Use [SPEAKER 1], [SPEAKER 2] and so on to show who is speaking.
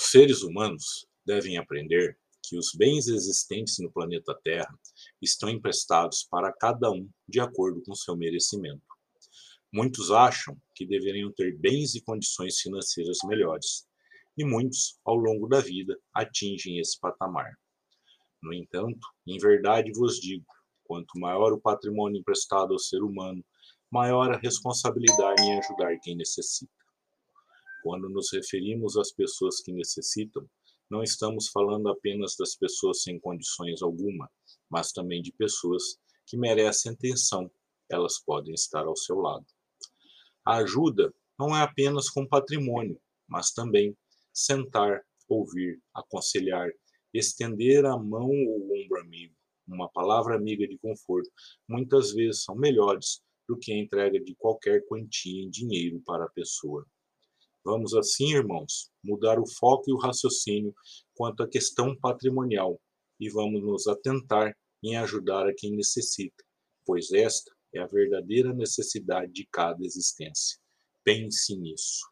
[SPEAKER 1] Os seres humanos devem aprender que os bens existentes no planeta Terra estão emprestados para cada um de acordo com seu merecimento. Muitos acham que deveriam ter bens e condições financeiras melhores, e muitos, ao longo da vida, atingem esse patamar. No entanto, em verdade vos digo: quanto maior o patrimônio emprestado ao ser humano, maior a responsabilidade em ajudar quem necessita. Quando nos referimos às pessoas que necessitam, não estamos falando apenas das pessoas sem condições alguma, mas também de pessoas que merecem atenção, elas podem estar ao seu lado. A ajuda não é apenas com patrimônio, mas também sentar, ouvir, aconselhar, estender a mão ou o ombro amigo, uma palavra amiga de conforto, muitas vezes são melhores do que a entrega de qualquer quantia em dinheiro para a pessoa. Vamos assim, irmãos, mudar o foco e o raciocínio quanto à questão patrimonial e vamos nos atentar em ajudar a quem necessita, pois esta é a verdadeira necessidade de cada existência. Pense nisso.